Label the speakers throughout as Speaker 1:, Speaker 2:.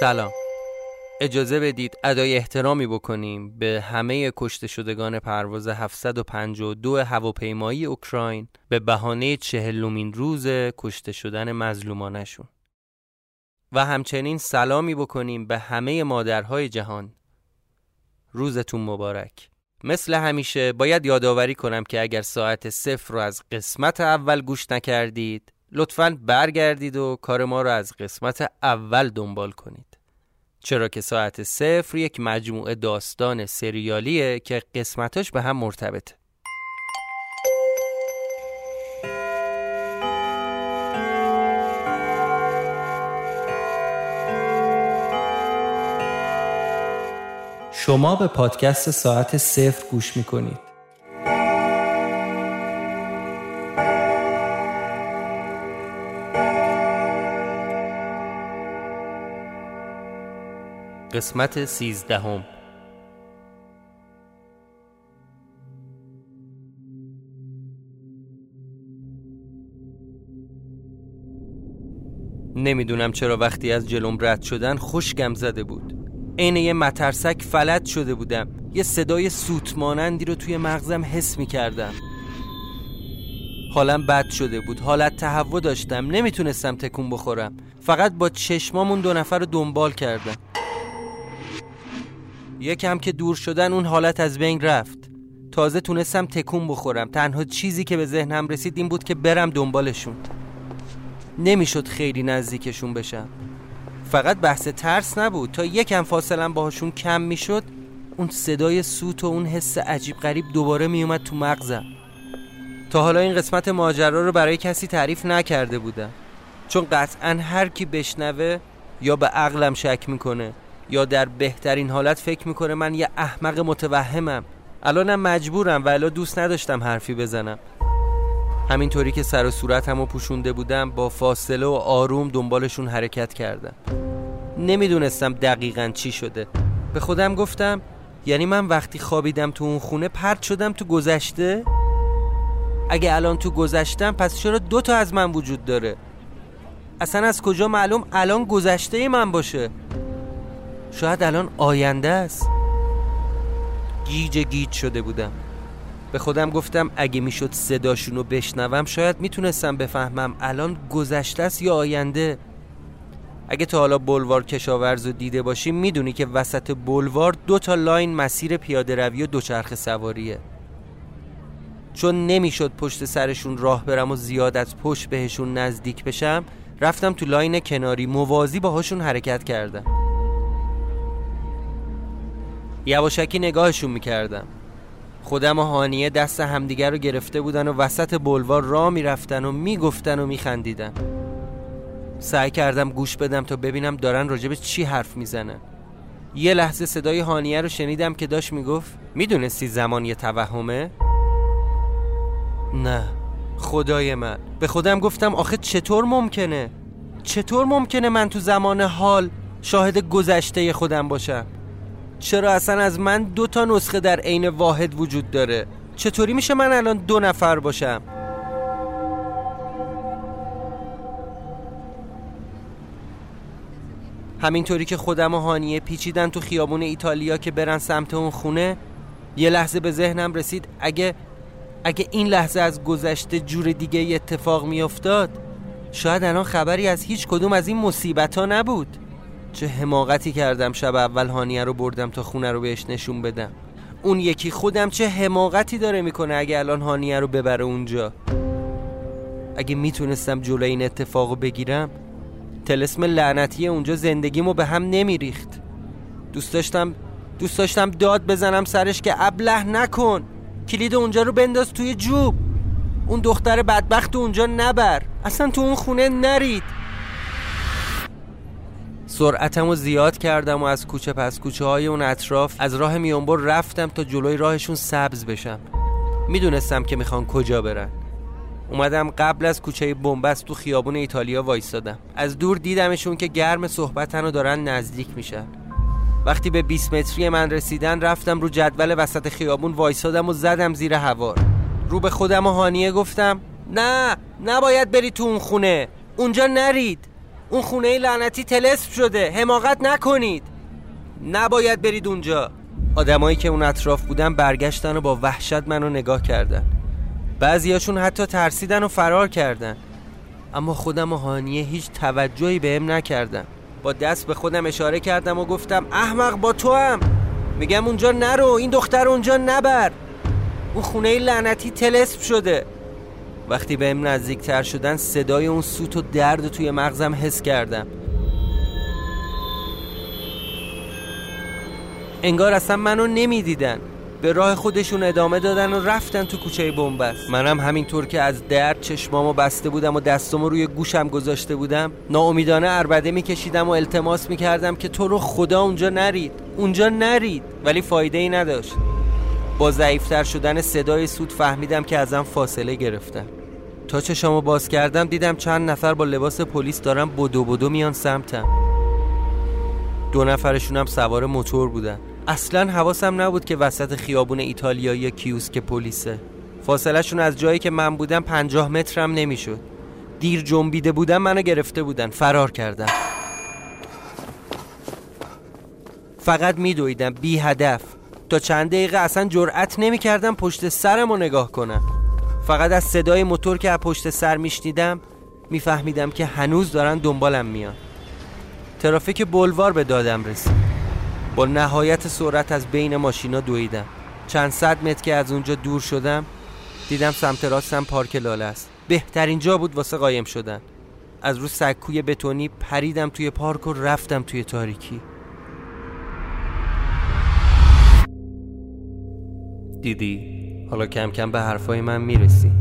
Speaker 1: سلام. اجازه بدید ادای احترامی بکنیم به همه کشته شدگان پرواز 752 هواپیمایی اوکراین به بهانه چهلمین روز کشته شدن مظلومانشون. و همچنین سلامی بکنیم به همه مادرهای جهان. روزتون مبارک. مثل همیشه باید یادآوری کنم که اگر ساعت صفر رو از قسمت اول گوش نکردید لطفا برگردید و کار ما رو از قسمت اول دنبال کنید. چرا که ساعت صفر یک مجموعه داستان سریالیه که قسمتاش به هم مرتبطه. شما به پادکست ساعت صفر گوش می‌کنید. قسمت سیزدهم. نمی‌دونم چرا وقتی از جلوم رد شدن خوشگم زده بود. عین یه مترسک فلت شده بودم. یه صدای سوت مانندی رو توی مغزم حس می کردم حالم بد شده بود. حالت تهوع داشتم. نمی‌تونستم تکون بخورم. فقط با چشمامون دو نفر رو دنبال کردم. یکم که دور شدن اون حالت از بین رفت. تازه تونستم تکون بخورم. تنها چیزی که به ذهنم رسید این بود که برم دنبالشون. نمی‌شد خیلی نزدیکشون بشم. فقط بحث ترس نبود. تا یکم فاصلم باهاشون کم می‌شد اون صدای سوت و اون حس عجیب غریب دوباره میومد تو مغزم. تا حالا این قسمت ماجرا رو برای کسی تعریف نکرده بودم. چون قطعا هر کی بشنوه یا به عقلم شک می‌کنه یا در بهترین حالت فکر می‌کنه من یه احمق متوهمم. الانم مجبورم ولی دوست نداشتم حرفی بزنم. همینطوری که سر و صورتم و پوشونده بودم با فاصله و آروم دنبالشون حرکت کردم. نمی‌دونستم دقیقا چی شده. به خودم گفتم یعنی من وقتی خوابیدم تو اون خونه پرت شدم تو گذشته؟ اگه الان تو گذشتم پس چرا دو تا از من وجود داره؟ اصلا از کجا معلوم الان گذشته من باشه؟ شاید الان آینده است. گیج گیج شده بودم. به خودم گفتم اگه می‌شد صداشونو بشنوم شاید می‌تونستم بفهمم الان گذشته است یا آینده. اگه تا حالا بلوار کشاورز رو دیده باشی می‌دونی که وسط بلوار دو تا لاین مسیر پیاده روی و دوچرخه سواریه. چون نمی‌شد پشت سرشون راه برم و زیاد از پشت بهشون نزدیک بشم رفتم تو لاین کناری موازی باهاشون حرکت کردم. یواشکی نگاهشون می‌کردم خودم و هانیه دست همدیگر رو گرفته بودن و وسط بلوار را می‌رفتن و می‌گفتن و میخندیدن سعی کردم گوش بدم تا ببینم دارن راجب چی حرف می‌زنن یه لحظه صدای هانیه رو شنیدم که داشت می‌گفت می‌دونستی زمان یه توهمه؟ نه خدای من به خودم گفتم آخه چطور ممکنه؟ چطور ممکنه من تو زمان حال شاهد گذشته خودم باشم؟ چرا اصلا از من دو تا نسخه در عین واحد وجود داره؟ چطوری میشه من الان دو نفر باشم؟ همینطوری که خودم و هانیه پیچیدن تو خیابون ایتالیا که برن سمت اون خونه یه لحظه به ذهنم رسید اگه اگه این لحظه از گذشته جور دیگه اتفاق میافتاد شاید الان خبری از هیچ کدوم از این مصیبت ها نبود. چه حماقتی کردم شب اول هانیه رو بردم تا خونه رو بهش نشون بدم. اون یکی خودم چه حماقتی داره می‌کنه اگه الان هانیه رو ببره اونجا؟ اگه می‌تونستم جلوی این اتفاق بگیرم تلسم لعنتی اونجا زندگیمو به هم نمیریخت. دوست داشتم دوست داشتم داد بزنم سرش که ابله نکن. کلید اونجا رو بنداز توی جوب. اون دختر بدبخت اونجا نبر. اصلا تو اون خونه نرید. سرعتم رو زیاد کردم و از کوچه پس کوچه های اون اطراف از راه میانبر رفتم تا جلوی راهشون سبز بشم. می‌دونستم که می‌خوان کجا برن. اومدم قبل از کوچه بنبست تو خیابون ایتالیا وایستادم. از دور دیدمشون که گرم صحبتن و دارن نزدیک میشن. وقتی به 20 متری من رسیدن رفتم رو جدول وسط خیابون وایستادم و زدم زیر هوار رو به خودم و هانیه گفتم نه نباید بری تو اون خونه. اونجا نرید. اون خونه لعنتی تلسپ شده. حماقت نکنید. نباید برید اونجا. آدمایی که اون اطراف بودن برگشتن و با وحشت منو نگاه کردن. بعضیاشون حتی ترسیدن و فرار کردن. اما خودم و هانیه هیچ توجهی بهم نکردن. با دست به خودم اشاره کردم و گفتم احمق با تو هم میگم اونجا نرو. این دختر اونجا نبر. اون خونه لعنتی تلسپ شده. وقتی بهم نزدیکتر شدن صدای اون سوت و درد توی مغزم حس کردم. انگار اصلا منو نمی‌دیدن. به راه خودشون ادامه دادن و رفتن تو کوچه بنبست. منم همینطور که از درد چشمامو بسته بودم و دستامو روی گوشم گذاشته بودم ناامیدانه اربده میکشیدم و التماس می‌کردم که تو رو خدا اونجا نرید. اونجا نرید. ولی فایده ای نداشت. با ضعیفتر شدن صدای سود فهمیدم که ازم فاصله گرفتم تا چشامو باز کردم دیدم چند نفر با لباس پلیس دارن بدو بدو میان سمتم. دو نفرشونم سوار موتور بودن. اصلا حواسم نبود که وسط خیابون ایتالیایی کیوسک پلیسه. فاصلهشون از جایی که من بودم پنجاه مترم نمی‌شد. دیر جنبیده بودم منو گرفته بودن. فرار کردم فقط میدویدم. بی هدف تا چند دقیقه اصلا جرأت نمی‌کردم پشت سرم رو نگاه کنم. فقط از صدای موتور که از پشت سر میشنیدم میفهمیدم که هنوز دارن دنبالم میان. ترافیک بلوار به دادم رسید. با نهایت سرعت از بین ماشینا دویدم. چند صد متر که از اونجا دور شدم دیدم سمت راستم پارک لاله است. بهترین جا بود واسه قایم شدن. از رو سکوی بتونی پریدم توی پارک و رفتم توی تاریکی. دیدی؟ حالا کم کم به حرفای من می‌رسی.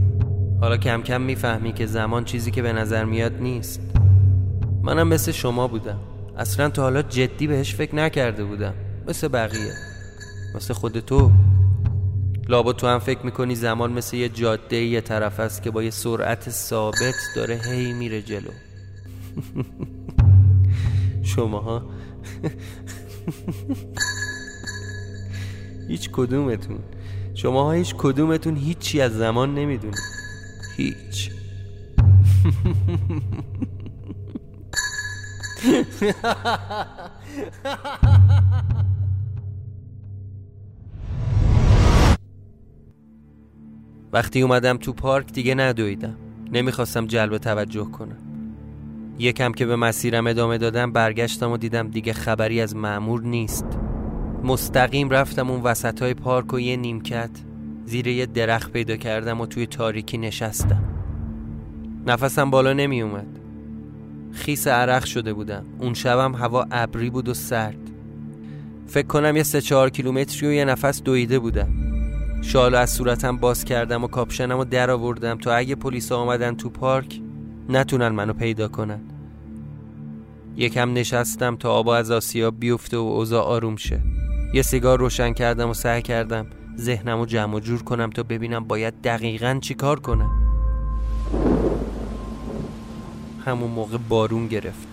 Speaker 1: حالا کم کم می‌فهمی که زمان چیزی که به نظر میاد نیست. منم مثل شما بودم. اصلا تا حالا جدی بهش فکر نکرده بودم. مثل بقیه. مثل خود تو. لابا تو هم فکر می‌کنی زمان مثل یه جاده یه طرف است که با یه سرعت ثابت داره هی میره جلو. شماها. هیچ کدومتون. شماها هیچ کدومتون هیچی از زمان نمی‌دونی هیچ. وقتی اومدم تو پارک دیگه ندویدم. نمی‌خواستم جلب توجه کنم. یکم که به مسیرم ادامه دادم برگشتم و دیدم دیگه خبری از معمور نیست. مستقیم رفتم اون وسط های پارک و یه نیمکت. زیر یه درخت پیدا کردم و توی تاریکی نشستم. نفسم بالا نمی اومد. خیس عرق شده بودم. اون شبم هوا ابری بود و سرد. فکر کنم یه سه چهار کیلومتری و یه نفس دویده بودم. شال از صورتم باز کردم و کاپشنم رو در آوردم تا اگه پلیس آمدن تو پارک نتونن منو پیدا کنن. یکم نشستم تا آب از آسیاب بیفته و اوضاع آروم شه. یه سیگار روشن کردم و سعی کردم ذهنم رو جمع و جور کنم تا ببینم باید دقیقا چی کار کنم. همون موقع بارون گرفت.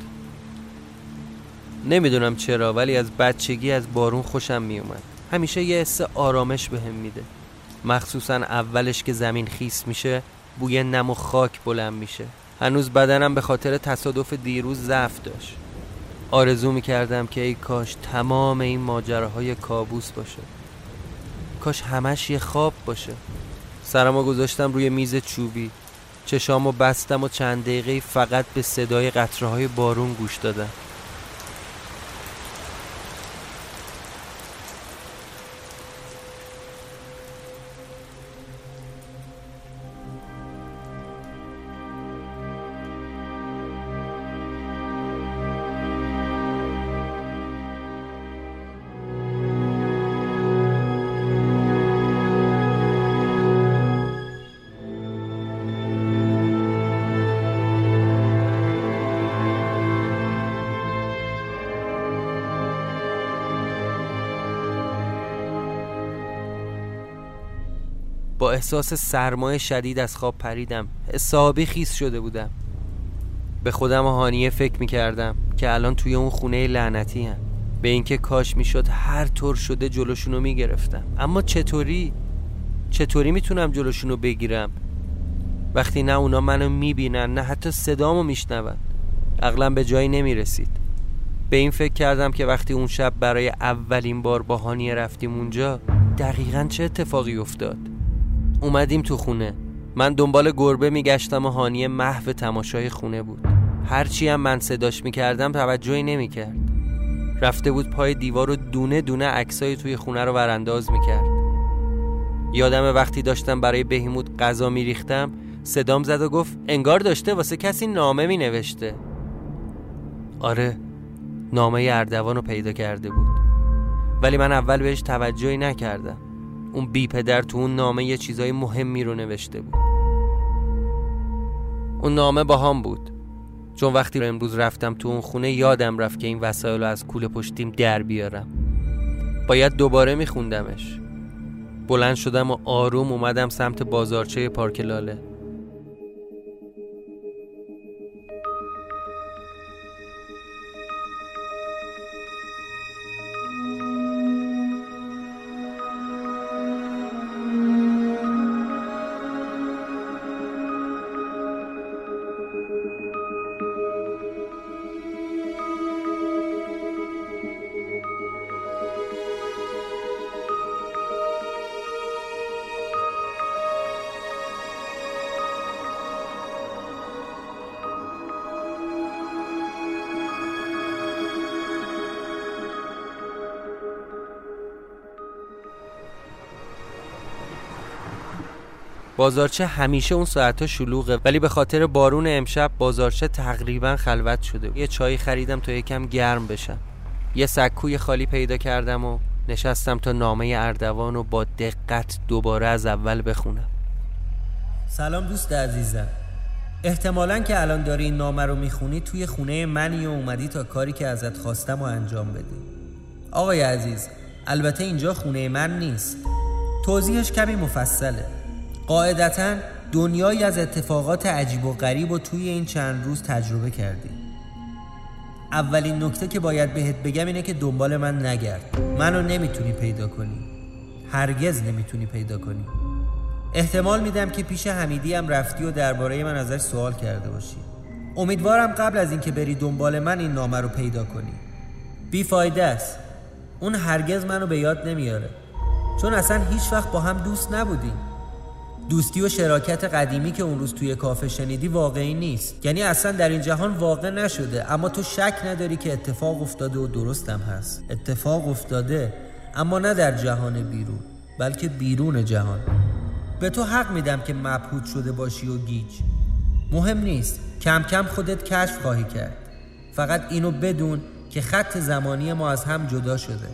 Speaker 1: نمی‌دونم چرا ولی از بچگی از بارون خوشم میومد همیشه یه حس آرامش بهم به میده. مخصوصا اولش که زمین خیس میشه بوی نم و خاک بلند میشه. هنوز بدنم به خاطر تصادف دیروز ضعف داشت. آرزو می‌کردم که ای کاش تمام این ماجراهای کابوس باشه. کاش همش یه خواب باشه. سرمو گذاشتم روی میز چوبی. چشامو بستم و چند دقیقه فقط به صدای قطره های بارون گوش دادم. با احساس سرمایه شدید از خواب پریدم. حسابی خیس شده بودم. به خودم هانیه فکر می‌کردم که الان توی اون خونه لعنتی هم به اینکه کاش می‌شد هر طور شده جلوشونو می‌گرفتم. اما چطوری؟ چطوری می‌تونم جلوشونو بگیرم؟ وقتی نه اونا منو می‌بینن نه حتی صدامو میشنون.
Speaker 2: عقلم به جایی نمی رسید به این فکر کردم که وقتی اون شب برای اولین بار با هانیه رفتیم اونجا دقیقا چه اتفاقی افتاد؟ اومدیم تو خونه. من دنبال گربه میگشتم و هانیه محو تماشای خونه بود. هرچی هم من صداش می‌کردم توجهی نمی‌کرد. رفته بود پای دیوار و دونه دونه عکسای توی خونه رو ورانداز می‌کرد. یادم وقتی داشتم برای بهیموت غذا میریختم صدام زد و گفت انگار داشته واسه کسی نامه می نوشته آره نامه اردوان رو پیدا کرده بود. ولی من اول بهش توجهی نکردم. اون بی پدر تو اون نامه یه چیزای مهمی رو نوشته بود. اون نامه با هم بود. چون وقتی رو امروز رفتم تو اون خونه یادم رفت که این وسایل رو از کوله پشتیم در بیارم. باید دوباره میخوندمش. بلند شدم و آروم اومدم سمت بازارچه پارک لاله. بازارچه همیشه اون ساعتها شلوغه ولی به خاطر بارون امشب بازارچه تقریبا خلوت شده. یه چای خریدم تا یکم گرم بشم. یه سکوی خالی پیدا کردم و نشستم تا نامه اردوان رو با دقت دوباره از اول بخونم.
Speaker 1: سلام دوست عزیزم. احتمالا که الان داری این نامه رو می‌خونی توی خونه منی و اومدی تا کاری که ازت خواستم و انجام بدی. آقای عزیز البته اینجا خونه من نیست. توضیحش کمی مفصله. قاعدتا دنیایی از اتفاقات عجیب و غریب و توی این چند روز تجربه کردی. اولین نکته که باید بهت بگم اینه که دنبال من نگرد. منو نمی‌تونی پیدا کنی. هرگز نمی‌تونی پیدا کنی. احتمال میدم که پیش حمیدی هم رفتی و درباره من ازش سوال کرده باشی. امیدوارم قبل از اینکه بری دنبال من این نامه رو پیدا کنی. بیفایده است. اون هرگز منو به یاد نمیاره. چون اصلا هیچ وقت با هم دوست نبودیم. دوستی و شراکت قدیمی که اون روز توی کافه شنیدی واقعی نیست. یعنی اصلا در این جهان واقع نشده اما تو شک نداری که اتفاق افتاده و درستم هست. اتفاق افتاده اما نه در جهان بیرون بلکه بیرون جهان. به تو حق میدم که مبهوت شده باشی و گیج. مهم نیست کم کم خودت کشف خواهی کرد. فقط اینو بدون که خط زمانی ما از هم جدا شده.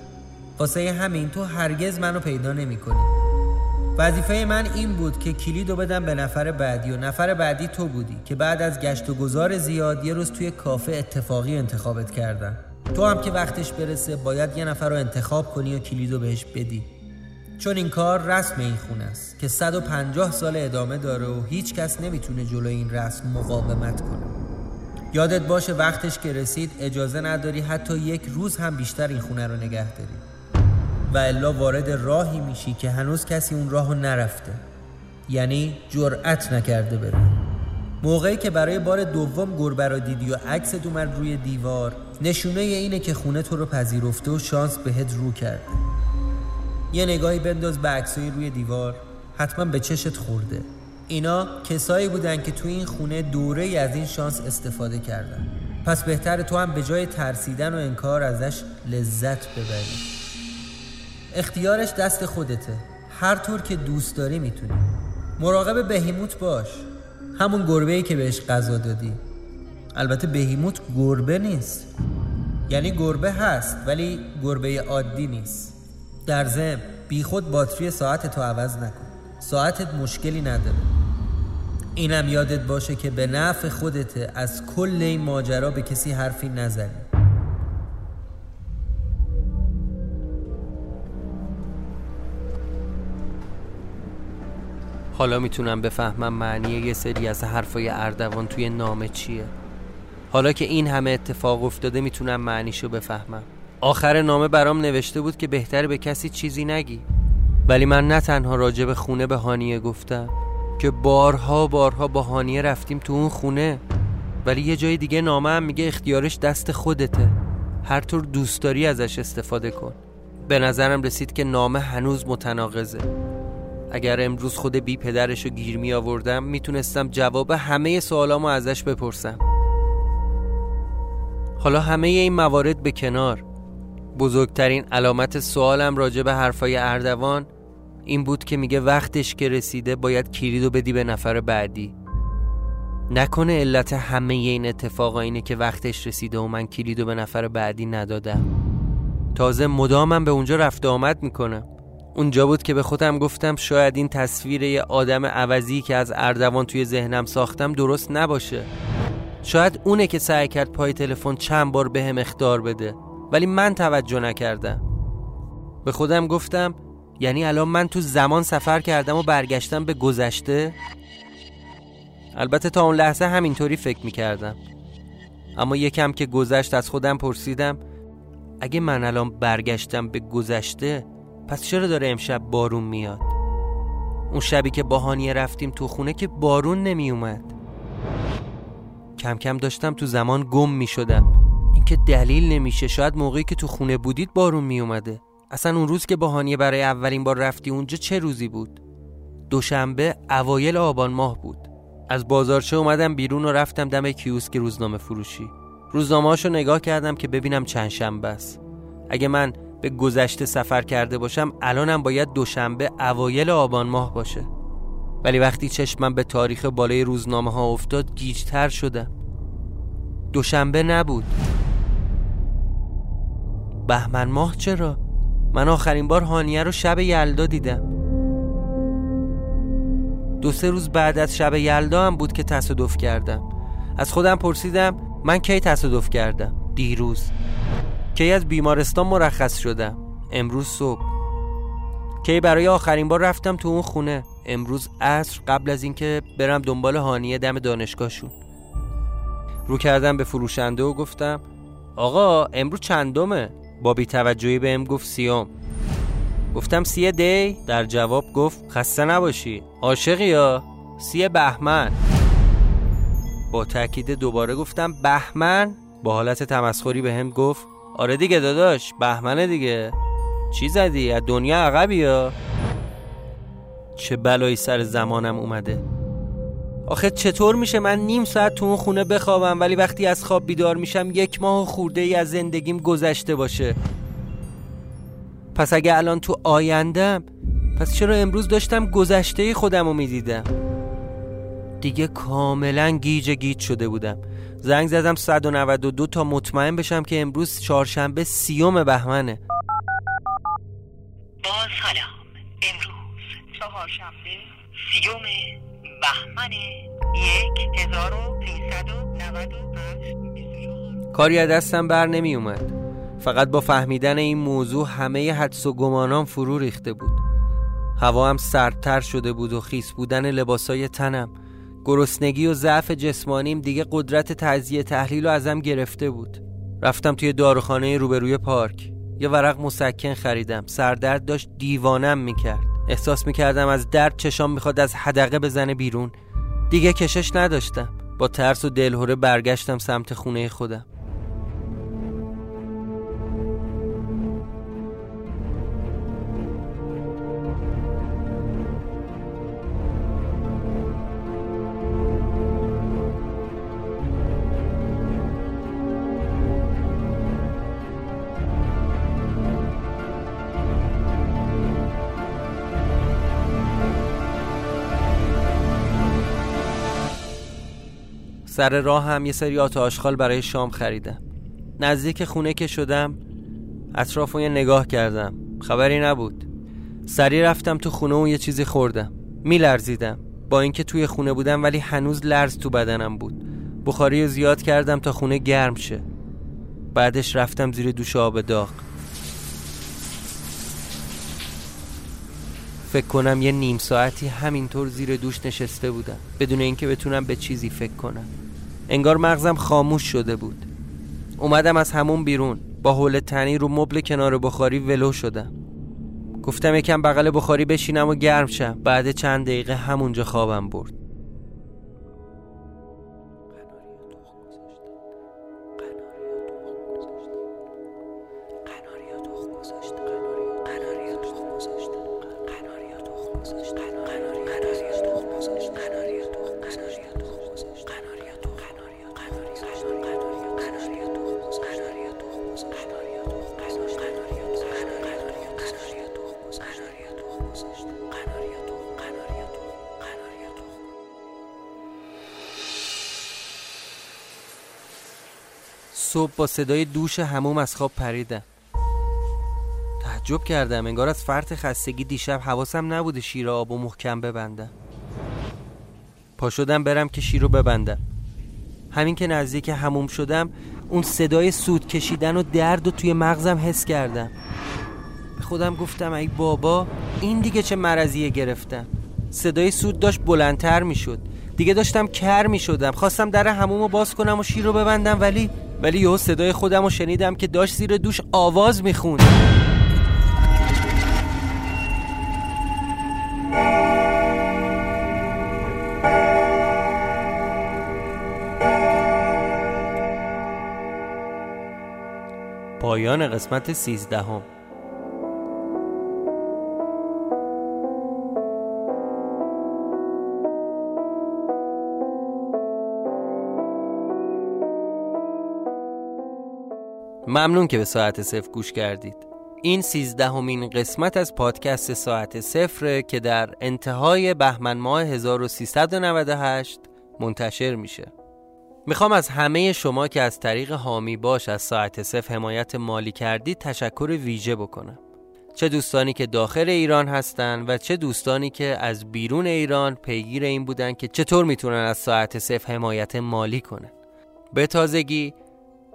Speaker 1: واسه همین تو هرگز منو پیدا نمی کنی وظیفه من این بود که کلیدو بدم به نفر بعدی و نفر بعدی تو بودی که بعد از گشت و گذار زیاد یه روز توی کافه اتفاقی انتخابت کردم. تو هم که وقتش برسه باید یه نفر رو انتخاب کنی و کلیدو بهش بدی. چون این کار رسم این خونه است که 150 سال ادامه داره و هیچ کس نمی‌تونه جلو این رسم مقاومت کنه. یادت باشه وقتش که رسید اجازه نداری حتی یک روز هم بیشتر این خونه رو نگه داری. و الا وارد راهی میشی که هنوز کسی اون راهو نرفته. یعنی جرأت نکرده بره موقعی که برای بار دوم گربه را دیدی و عکست اومد روی دیوار نشونه اینه که خونه تو رو پذیرفته و شانس بهت رو کرده. یه نگاهی بنداز به عکسای روی دیوار حتما به چشت خورده. اینا کسایی بودن که تو این خونه دوره ای از این شانس استفاده کردن. پس بهتر تو هم به جای ترسیدن و انکار ازش لذت ببری. اختیارش دست خودته. هر طور که دوست داری می‌تونی. مراقب بهیموت باش. همون گربه ای که بهش غذا دادی. البته بهیموت گربه نیست. یعنی گربه هست ولی گربه عادی نیست. در ضمن بیخود باتری ساعت تو عوض نکن. ساعتت مشکلی نداره. اینم یادت باشه که به نفع خودته از کل این ماجرا به کسی حرفی نزنی.
Speaker 2: حالا می‌تونم بفهمم معنی یه سری از حرفای اردوان توی نامه چیه. حالا که این همه اتفاق افتاده می‌تونم معنیشو بفهمم. آخر نامه برام نوشته بود که بهتر به کسی چیزی نگی. ولی من نه تنها راجع به خونه به هانیه گفتم که بارها بارها با هانیه رفتیم تو اون خونه.
Speaker 1: ولی یه جای دیگه نامه هم میگه اختیارش دست خودته. هر طور دوست داری ازش استفاده کن. به نظرم رسید که نامه هنوز متناقضه. اگر امروز خود بی پدرش رو گیر می آوردم می‌تونستم جواب همه سوالامو ازش بپرسم. حالا همه این موارد به کنار. بزرگترین علامت سوالم راجع به حرفای اردوان این بود که میگه وقتش که رسیده باید کلیدو بدی به نفر بعدی. نکنه علت همه این اتفاقا اینه که وقتش رسیده و من کلیدو به نفر بعدی ندادم. تازه مدامم به اونجا رفت آمد می‌کنم اونجا بود که به خودم گفتم شاید این تصویر یه آدم عوضی که از اردوان توی ذهنم ساختم درست نباشه. شاید اونه که سعی کرد پای تلفن چند بار به هم اختار بده ولی من توجه نکردم. به خودم گفتم یعنی الان من تو زمان سفر کردم و برگشتم به گذشته؟ البته تا اون لحظه همینطوری فکر می‌کردم. اما یکم که گذشت از خودم پرسیدم اگه من الان برگشتم به گذشته پس چرا داره امشب بارون میاد؟ اون شبی که با هانیه رفتیم تو خونه که بارون نمی اومد کم کم داشتم تو زمان گم می شدم اینکه دلیل نمیشه شاید موقعی که تو خونه بودید بارون می اومده اصلا اون روز که با هانیه برای اولین بار رفتی اونجا چه روزی بود؟ دوشنبه اوایل آبان ماه بود. از بازارچه اومدم بیرون و رفتم دم کیوسک روزنامه فروشی. روزنامه رو نگاه کردم که ببینم چند شنبه است. اگه من به گذشته سفر کرده باشم الانم باید دوشنبه اوایل آبان ماه باشه. ولی وقتی چشمم به تاریخ بالای روزنامه ها افتاد گیجتر شدم. دوشنبه نبود. بهمن ماه چرا؟ من آخرین بار هانیه رو شب یلدا دیدم. دو سه روز بعد از شب یلدا هم بود که تصادف کردم. از خودم پرسیدم من کی تصادف کردم؟ دیروز. کی از بیمارستان مرخص شدم امروز صبح. کی برای آخرین بار رفتم تو اون خونه؟ امروز عصر قبل از اینکه برم دنبال هانیه دم دانشگاهشون. رو کردم به فروشنده و گفتم آقا امروز چندمه؟ با بیتوجهی بهم گفت سیام گفتم سی دی؟ در جواب گفت خسته نباشی. عاشقی یا؟ سی بهمن. با تاکید دوباره گفتم بهمن؟ با حالت تمسخری به هم گفت آره دیگه داداش بهمنه دیگه. چی زدی؟ از دنیا عقبی یا؟ چه بلایی سر زمانم اومده. آخه چطور میشه من نیم ساعت تو اون خونه بخوابم ولی وقتی از خواب بیدار میشم یک ماه خورده ای از زندگیم گذشته باشه. پس اگه الان تو آیندم پس چرا امروز داشتم گذشته خودم رو می‌دیدم؟ دیگه کاملا گیج گیج شده بودم. زنگ زدم 192 تا مطمئن بشم که امروز چهارشنبه سی ام بهمنه.
Speaker 3: باز سلام امروز چهارشنبه سی ام بهمن یک هزار و
Speaker 1: کاری از دستم بر نمی اومد. فقط با فهمیدن این موضوع همه حدس و گمانام فرو ریخته بود. هوا هم سردتر شده بود و خیس بودن لباسای تنم. گرسنگی و ضعف جسمانیم دیگه قدرت تجزیه تحلیل رو ازم گرفته بود. رفتم توی داروخانه روبروی پارک. یه ورق مسکن خریدم. سردرد داشت دیوانم می‌کرد. احساس می‌کردم از درد چشام می‌خواد از حدقه بزنه بیرون. دیگه کشش نداشتم. با ترس و دلهوره برگشتم سمت خونه خودم. سر راه هم یه سری آت آشغال برای شام خریدم. نزدیک خونه که شدم اطراف یه نگاه کردم. خبری نبود. سری رفتم تو خونه و یه چیزی خوردم. میلرزیدم. با اینکه توی خونه بودم ولی هنوز لرز تو بدنم بود. بخاری زیاد کردم تا خونه گرم شه. بعدش رفتم زیر دوش آب داغ. فکر کنم یه نیم ساعتی همینطور زیر دوش نشسته بودم. بدون اینکه بتونم به چیزی فکر کنم. انگار مغزم خاموش شده بود. اومدم از همون بیرون. با حول تنی رو مبل کنار بخاری ولو شدم. گفتم یکم بغل بخاری بشینم و گرم شم. بعد چند دقیقه همونجا خوابم برد. با صدای دوش هموم از خواب پریدم. تعجب کردم انگار از فرط خستگی دیشب حواسم نبوده شیر آب و محکم ببندم. پا شدم برم که شیر رو ببندم. همین که نزدیک هموم شدم اون صدای سود کشیدن و درد و توی مغزم حس کردم. به خودم گفتم ای بابا این دیگه چه مرضیه گرفتم؟ صدای سود داشت بلندتر می‌شد. دیگه داشتم کر می‌شدم. خواستم در هموم رو باز کنم و شیر رو ببندم ولی ولی یهو صدای خودم رو شنیدم که داشت زیر دوش آواز می‌خوند. پایان قسمت سیزدهم. ممنون که به ساعت صفر گوش کردید. این سیزدهمین قسمت از پادکست ساعت صفر که در انتهای بهمن ماه 1398 منتشر میشه. می‌خوام از همه شما که از طریق حامی باش از ساعت صفر حمایت مالی کردید تشکر ویژه بکنم. چه دوستانی که داخل ایران هستن و چه دوستانی که از بیرون ایران پیگیر این بودن که چطور می‌تونن از ساعت صفر حمایت مالی کنن. به تازگی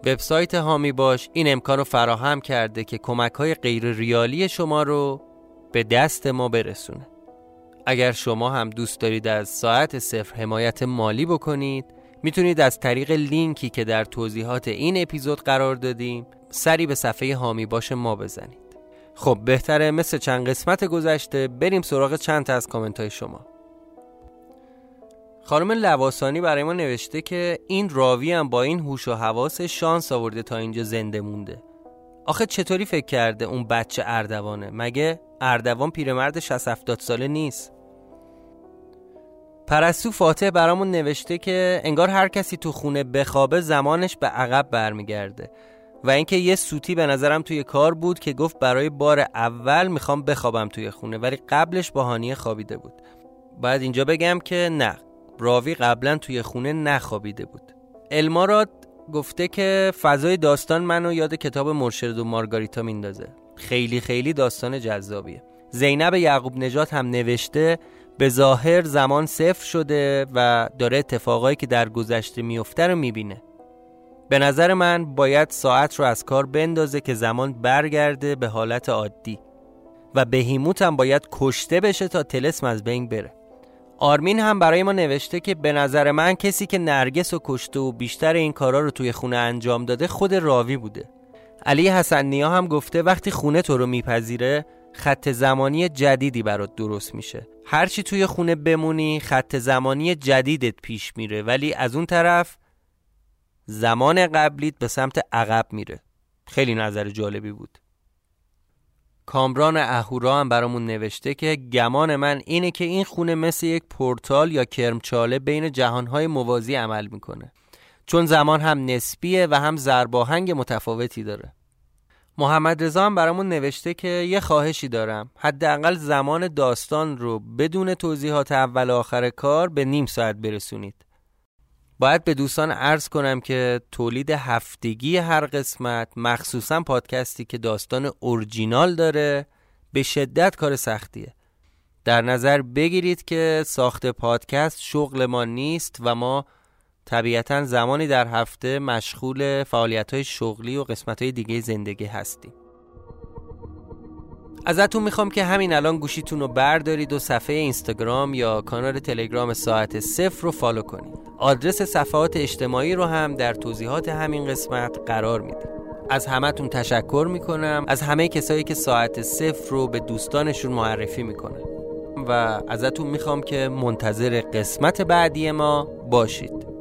Speaker 1: وبسایت هامی باش این امکان رو فراهم کرده که کمک های غیر ریالی شما رو به دست ما برسونه. اگر شما هم دوست دارید از ساعت صفر حمایت مالی بکنید می‌تونید از طریق لینکی که در توضیحات این اپیزود قرار دادیم سری به صفحه هامی باش ما بزنید. خب بهتره مثل چند قسمت گذشته بریم سراغ چند تا از کامنت های شما. خانم لواسانی برای ما نوشته که این راوی هم با این هوش و حواس شانس آورده تا اینجا زنده مونده. آخه چطوری فکر کرده اون بچه اردوانه؟ مگه اردوان پیرمرد 60 70 ساله نیست؟ پرستو فاتح برامون نوشته که انگار هر کسی تو خونه بخوابه زمانش به عقب برمیگرده و اینکه یه سوتی به نظرم توی کار بود که گفت برای بار اول می‌خوام بخوابم توی خونه ولی قبلش با هانیه خوابیده بود. باید اینجا بگم که نه. راوی قبلا توی خونه نخوابیده بود. الماراد گفته که فضای داستان منو یاد کتاب مرشد و مارگاریتا میندازه. خیلی خیلی داستان جذابیه. زینب یعقوب نجات هم نوشته به ظاهر زمان صفر شده و داره اتفاقایی که در گذشته میفته رو می‌بینه. به نظر من باید ساعت رو از کار بندازه که زمان برگرده به حالت عادی. و بهیموت هم باید کشته بشه تا تلسم از بین بره. آرمین هم برای ما نوشته که به نظر من کسی که نرگس و کشته و بیشتر این کارا رو توی خونه انجام داده خود راوی بوده. علی حسن نیا هم گفته وقتی خونه تو رو میپذیره خط زمانی جدیدی برات درست میشه. هرچی توی خونه بمونی خط زمانی جدیدت پیش میره ولی از اون طرف زمان قبلیت به سمت عقب میره. خیلی نظر جالبی بود. کامران اهورا هم برامون نوشته که گمان من اینه که این خونه مثل یک پورتال یا کرمچاله بین جهانهای موازی عمل می‌کنه. چون زمان هم نسبیه و هم زرباهنگ متفاوتی داره. محمد رضا هم برامون نوشته که یه خواهشی دارم. حداقل زمان داستان رو بدون توضیحات اول و آخر کار به نیم ساعت برسونید. باید به دوستان عرض کنم که تولید هفتگی هر قسمت مخصوصا پادکستی که داستان اورجینال داره به شدت کار سختیه. در نظر بگیرید که ساخت پادکست شغل ما نیست و ما طبیعتا زمانی در هفته مشغول فعالیت های شغلی و قسمت های دیگه زندگی هستیم. ازتون می‌خوام که همین الان گوشیتون رو بردارید و صفحه اینستاگرام یا کانال تلگرام ساعت صفر رو فالو کنید. آدرس صفحات اجتماعی رو هم در توضیحات همین قسمت قرار میدیم. از همتون تشکر می‌کنم. از همه کسایی که ساعت صفر رو به دوستانشون معرفی می‌کنن. و ازتون می‌خوام که منتظر قسمت بعدی ما باشید.